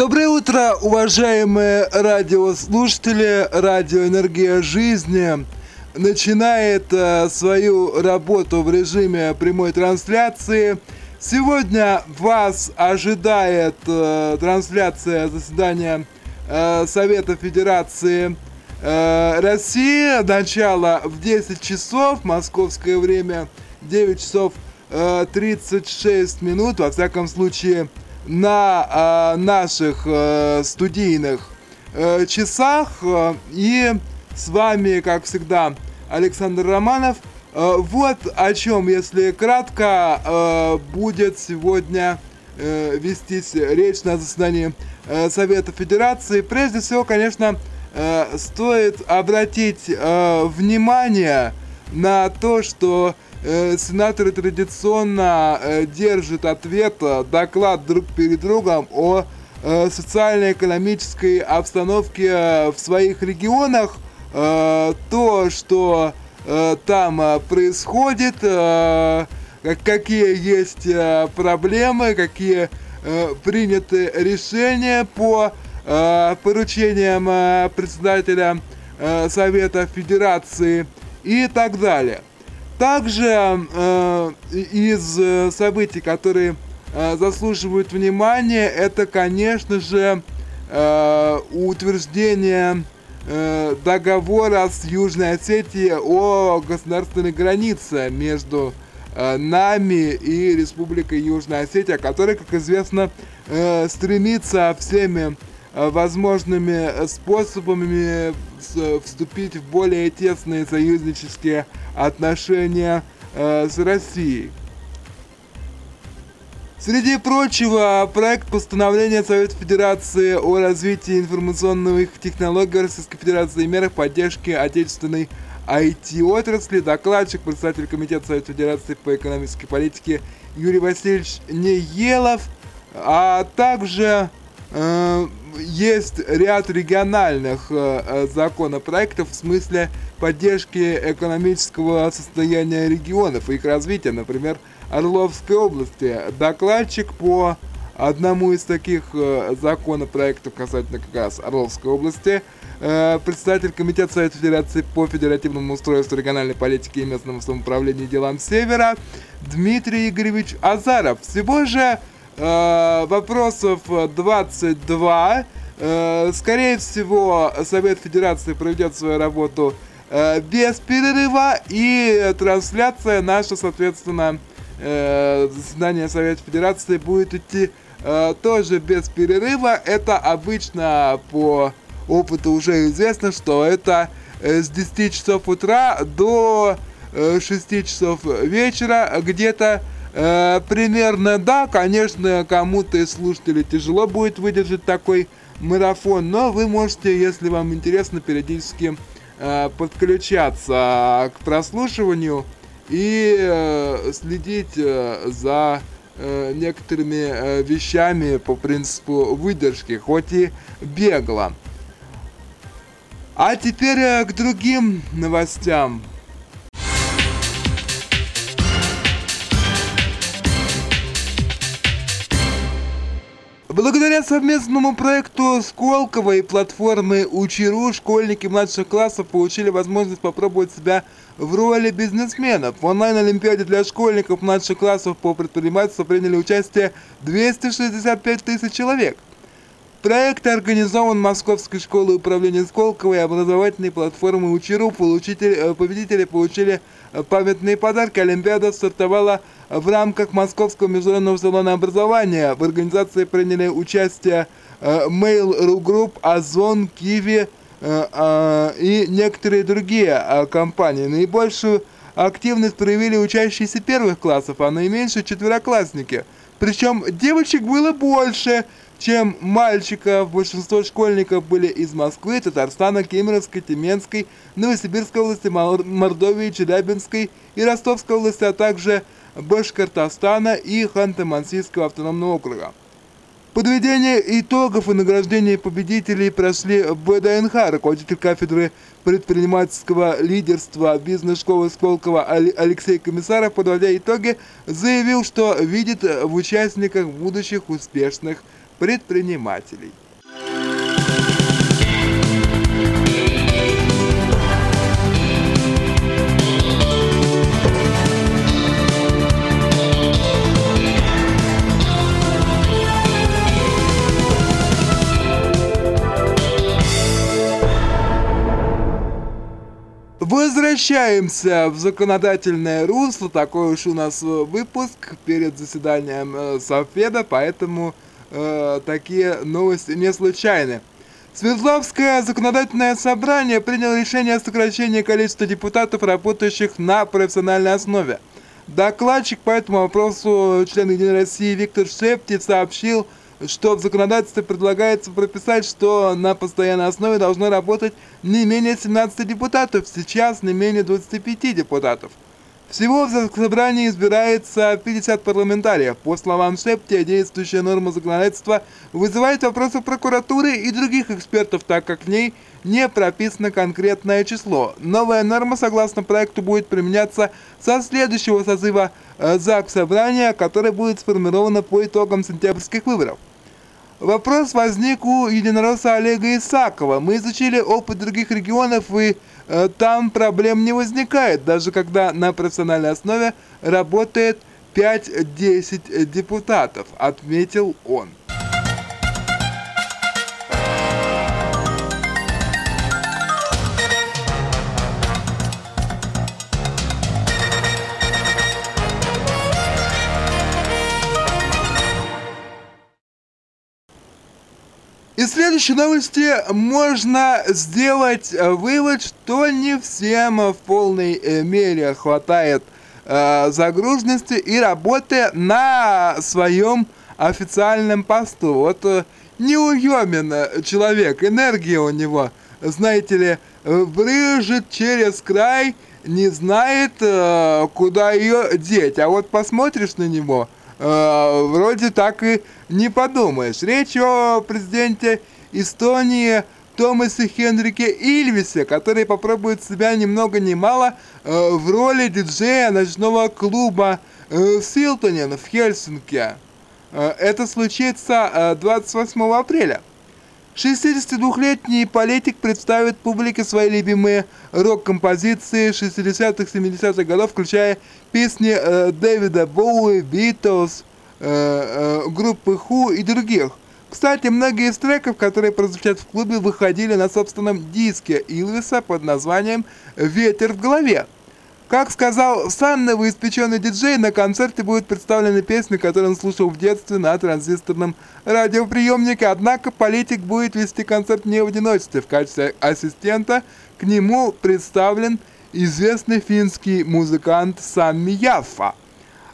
Доброе утро, уважаемые радиослушатели. Радио «Энергия жизни» начинает э, свою работу в режиме прямой трансляции. Сегодня вас ожидает э, трансляция заседания э, Совета Федерации России. Начало в 10 часов, московское время 9 часов э, 36 минут. Во всяком случае, на э, наших э, студийных э, часах. И с вами, как всегда, Александр Романов. Вот о чем, если кратко, будет сегодня вестись речь на заседании Совета Федерации. Прежде всего, конечно, стоит обратить внимание на то, что сенаторы традиционно э, держат ответ, э, доклад друг перед другом о э, социально-экономической обстановке э, в своих регионах. Э, то, что э, там э, происходит, э, какие есть э, проблемы, какие э, приняты решения по э, поручениям э, председателя э, Совета Федерации и так далее. Также э, из э, событий, которые э, заслуживают внимания, это, конечно же, э, утверждение э, договора с Южной Осетией о государственной границе между э, нами и Республикой Южная Осетия, которая, как известно, э, стремится всеми возможными способами вступить в более тесные союзнические отношения э, с Россией. Среди прочего, проект постановления Совета Федерации о развитии информационных технологий Российской Федерации и мерах поддержки отечественной IT-отрасли, докладчик, председатель Комитета Совета Федерации по экономической политике Юрий Васильевич Неелов, а также э, есть ряд региональных э, законопроектов в смысле поддержки экономического состояния регионов и их развития, например, Орловской области. Докладчик по одному из таких э, законопроектов касательно как раз Орловской области, э, представитель Комитета Совета Федерации по федеративному устройству региональной политики и местному самоуправлению делам Севера Дмитрий Игоревич Азаров. Всего же э, вопросов 22. Э, скорее всего, Совет Федерации проведет свою работу э, без перерыва и трансляция наша, соответственно, э, заседание Совета Федерации будет идти э, тоже без перерыва. Это обычно по опыту уже известно, что это э, с 10 часов утра до э, 6 часов вечера где-то э, примерно. Да, конечно, кому-то из слушателей тяжело будет выдержать такой марафон, но вы можете, если вам интересно, периодически э, подключаться к прослушиванию и э, следить э, за э, некоторыми э, вещами по принципу выдержки, хоть и бегло. А теперь э, к другим новостям. Благодаря совместному проекту Сколково и платформы Учиру школьники младших классов получили возможность попробовать себя в роли бизнесменов. В онлайн-олимпиаде для школьников младших классов по предпринимательству приняли участие 265 тысяч человек. Проект организован Московской школой управления Сколково и образовательной платформой Учиру. Получители, победители получили памятные подарки. Олимпиада стартовала в рамках Московского международного салона образования. В организации приняли участие Mail.ru Group, Озон, Киви и некоторые другие компании. Наибольшую активность проявили учащиеся первых классов, а наименьшие четвероклассники. Причем девочек было больше – чем мальчиков. Большинство школьников были из Москвы, Татарстана, Кемеровской, Тюменской, Новосибирской области, Мордовии, Челябинской и Ростовской области, а также Башкортостана и Ханты-Мансийского автономного округа. Подведение итогов и награждение победителей прошли в БДНХ. Руководитель кафедры предпринимательского лидерства бизнес-школы Сколково Алексей Комиссаров, подводя итоги, заявил, что видит в участниках будущих успешных предпринимателей. Возвращаемся в законодательное русло. Такой уж у нас выпуск перед заседанием э, Совфеда, поэтому э, такие новости не случайны. Свердловское законодательное собрание приняло решение о сокращении количества депутатов, работающих на профессиональной основе. Докладчик по этому вопросу, член Единой России Виктор Шепти, сообщил, что в законодательстве предлагается прописать, что на постоянной основе должно работать не менее 17 депутатов, сейчас не менее 25 депутатов. Всего в собрании избирается 50 парламентариев. По словам Шепти, действующая норма законодательства вызывает вопросы прокуратуры и других экспертов, так как в ней не прописано конкретное число. Новая норма, согласно проекту, будет применяться со следующего созыва э, ЗАГС Собрания, которое будет сформировано по итогам сентябрьских выборов. Вопрос возник у единоросса Олега Исакова. Мы изучили опыт других регионов, и там проблем не возникает, даже когда на профессиональной основе работает 5-10 депутатов, отметил он. Следующей новости можно сделать э, вывод, что не всем в полной э, мере хватает э, загруженности и работы на своем официальном посту. Вот э, неуемен человек, энергия у него, знаете ли, брыжет через край, не знает, э, куда ее деть. А вот посмотришь на него – вроде так и не подумаешь. Речь о президенте Эстонии Томасе Хенрике Ильвисе, который попробует себя ни много ни мало э, в роли диджея ночного клуба э, в Силтоне в Хельсинки. Э, это случится э, 28 апреля. 62-летний политик представит публике свои любимые рок-композиции 60-х, 70-х годов, включая песни э, Дэвида Боуи, Битлз, э, э, группы Ху и других. Кстати, многие из треков, которые прозвучат в клубе, выходили на собственном диске Илвиса под названием «Ветер в голове». Как сказал Сан, новоиспеченный диджей, на концерте будут представлены песни, которые он слушал в детстве на транзисторном радиоприемнике. Однако политик будет вести концерт не в одиночестве. В качестве ассистента к нему представлен известный финский музыкант Самми Яффа.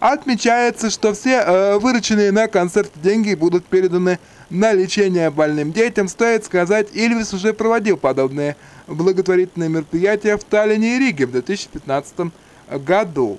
Отмечается, что все э, вырученные на концерт деньги будут переданы на лечение больным детям. Стоит сказать, Ильвис уже проводил подобные благотворительные мероприятия в Таллине и Риге в 2015 году.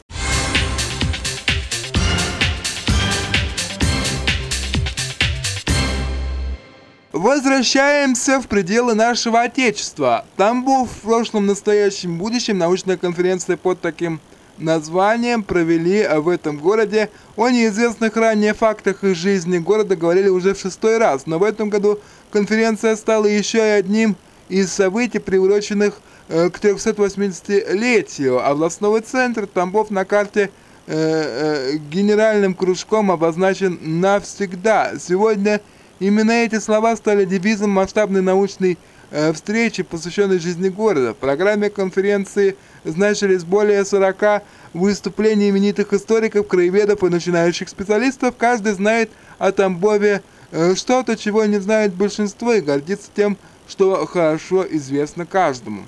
Возвращаемся в пределы нашего Отечества. Там был в прошлом, настоящем, будущем научная конференция под таким названием провели в этом городе. О неизвестных ранее фактах из жизни города говорили уже в шестой раз, но в этом году конференция стала еще и одним из событий, приуроченных э, к 380-летию. Областного центра Тамбов на карте э, э, генеральным кружком обозначен навсегда. Сегодня именно эти слова стали девизом масштабной научной встречи, посвященной жизни города. В программе конференции значились более 40 выступлений именитых историков, краеведов и начинающих специалистов. Каждый знает о Тамбове э, что-то, чего не знает большинство, и гордится тем, что хорошо известно каждому.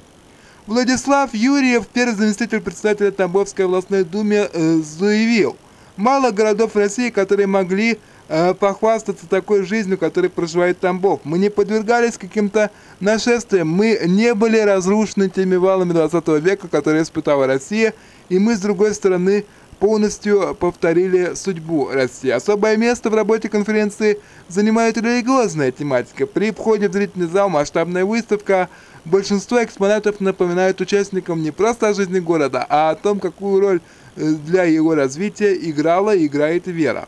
Владислав Юрьев, первый заместитель председателя Тамбовской областной думы, э, заявил, мало городов России, которые могли э, похвастаться такой жизнью, которой проживает Тамбов. Мы не подвергались каким-то нашествиям, мы не были разрушены теми валами 20 века, которые испытала Россия, и мы, с другой стороны, полностью повторили судьбу России. Особое место в работе конференции занимает религиозная тематика. При входе в зрительный зал масштабная выставка. Большинство экспонатов напоминают участникам не просто о жизни города, а о том, какую роль э, для его развития играла и играет вера.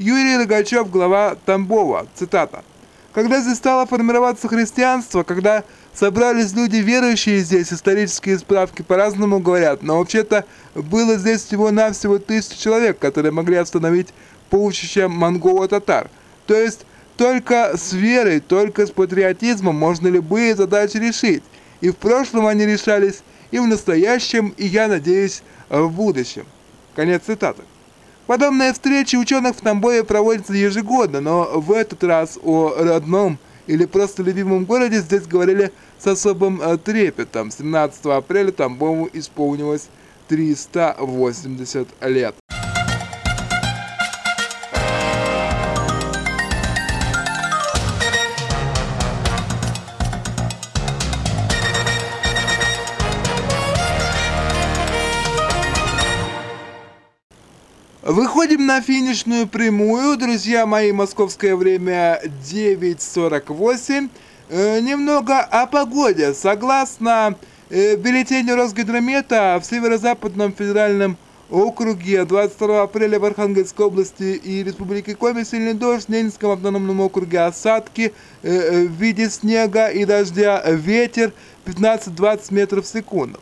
Юрий Рогачев, глава Тамбова, цитата. «Когда здесь стало формироваться христианство, когда собрались люди, верующие здесь, исторические справки по-разному говорят, но вообще-то было здесь всего-навсего тысяча человек, которые могли остановить полчища монголо-татар. То есть только с верой, только с патриотизмом можно любые задачи решить. И в прошлом они решались, и в настоящем, и, я надеюсь, в будущем. Конец цитаты. Подобные встречи ученых в Тамбове проводятся ежегодно, но в этот раз о родном или просто любимом городе здесь говорили с особым э, трепетом. 17 апреля Тамбову исполнилось 380 лет. Выходим на финишную прямую, друзья мои, московское время 9.48. Э, немного о погоде. Согласно э, бюллетеню Росгидромета, в Северо-Западном федеральном округе 22 апреля в Архангельской области и Республике Коми сильный дождь, в Ненецком автономном округе осадки э, э в виде снега и дождя, ветер 15-20 метров в секунду.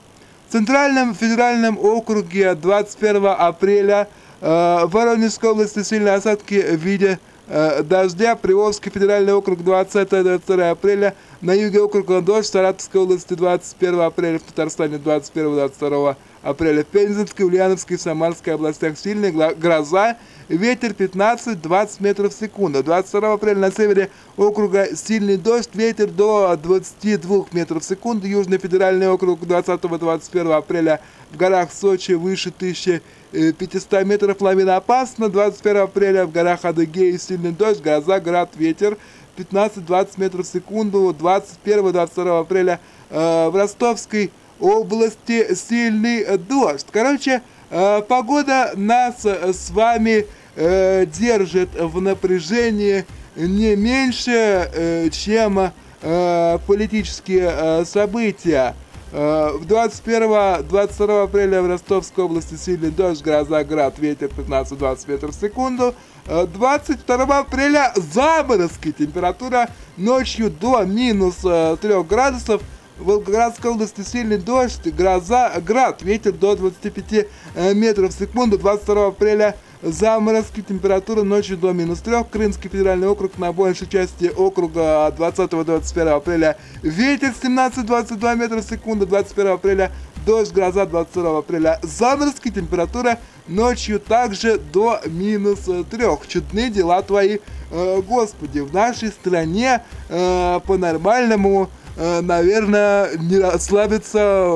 В Центральном федеральном округе 21 апреля в Воронежской области сильные осадки в виде э, дождя. Приволжский федеральный округ 20-22 апреля. На юге округа дождь. В Саратовской области 21 апреля. В Татарстане 21-22 апреля. В Пензенской, Ульяновской, Самарской областях сильная гроза. Ветер 15-20 метров в секунду. 22 апреля на севере округа сильный дождь. Ветер до 22 метров в секунду. Южный федеральный округ 20-21 апреля в горах Сочи выше 1000 500 метров лавина опасна. 21 апреля в горах Адыгеи сильный дождь, гроза, град, ветер. 15-20 метров в секунду. 21-22 апреля э, в Ростовской области сильный дождь. Короче, э, погода нас с вами э, держит в напряжении не меньше, э, чем э, политические э, события. Э, в 21-22 апреля в Ростовской области сильный дождь, гроза, град, ветер 15-20 метров в секунду. 22 э, апреля заморозки, температура ночью до минус 3 э, градусов. В Волгоградской области сильный дождь, гроза, град, ветер до 25 метров в секунду. 22 апреля заморозки, температура ночью до минус 3. Крымский федеральный округ на большей части округа 20-21 апреля. Ветер 17-22 метра в секунду. 21 апреля дождь, гроза 22 апреля. Заморозки, температура ночью также до минус 3. Чудные дела твои, э, господи. В нашей стране э, по-нормальному э, наверное, не расслабиться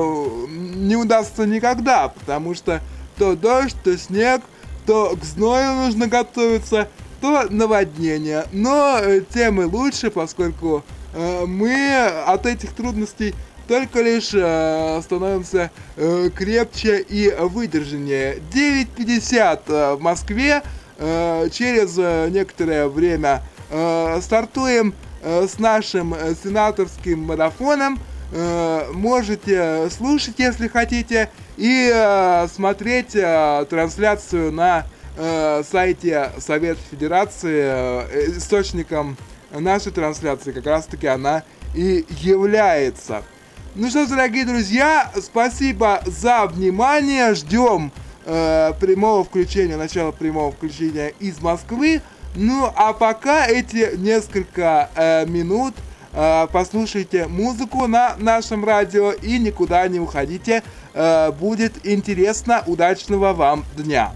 не удастся никогда, потому что то дождь, то снег, то к зною нужно готовиться, то наводнение. Но э, тем и лучше, поскольку э, мы от этих трудностей только лишь э, становимся э, крепче и выдержаннее. 9.50 э, в Москве. Э, через э, некоторое время э, стартуем э, с нашим э, сенаторским марафоном. Э, можете слушать, если хотите, и э, смотреть э, трансляцию на э, сайте Совета Федерации. Э, источником нашей трансляции как раз-таки она и является. Ну что дорогие друзья, спасибо за внимание. Ждем э, прямого включения, начала прямого включения из Москвы. Ну а пока эти несколько э, минут э, послушайте музыку на нашем радио и никуда не уходите. Э, будет интересно. Удачного вам дня!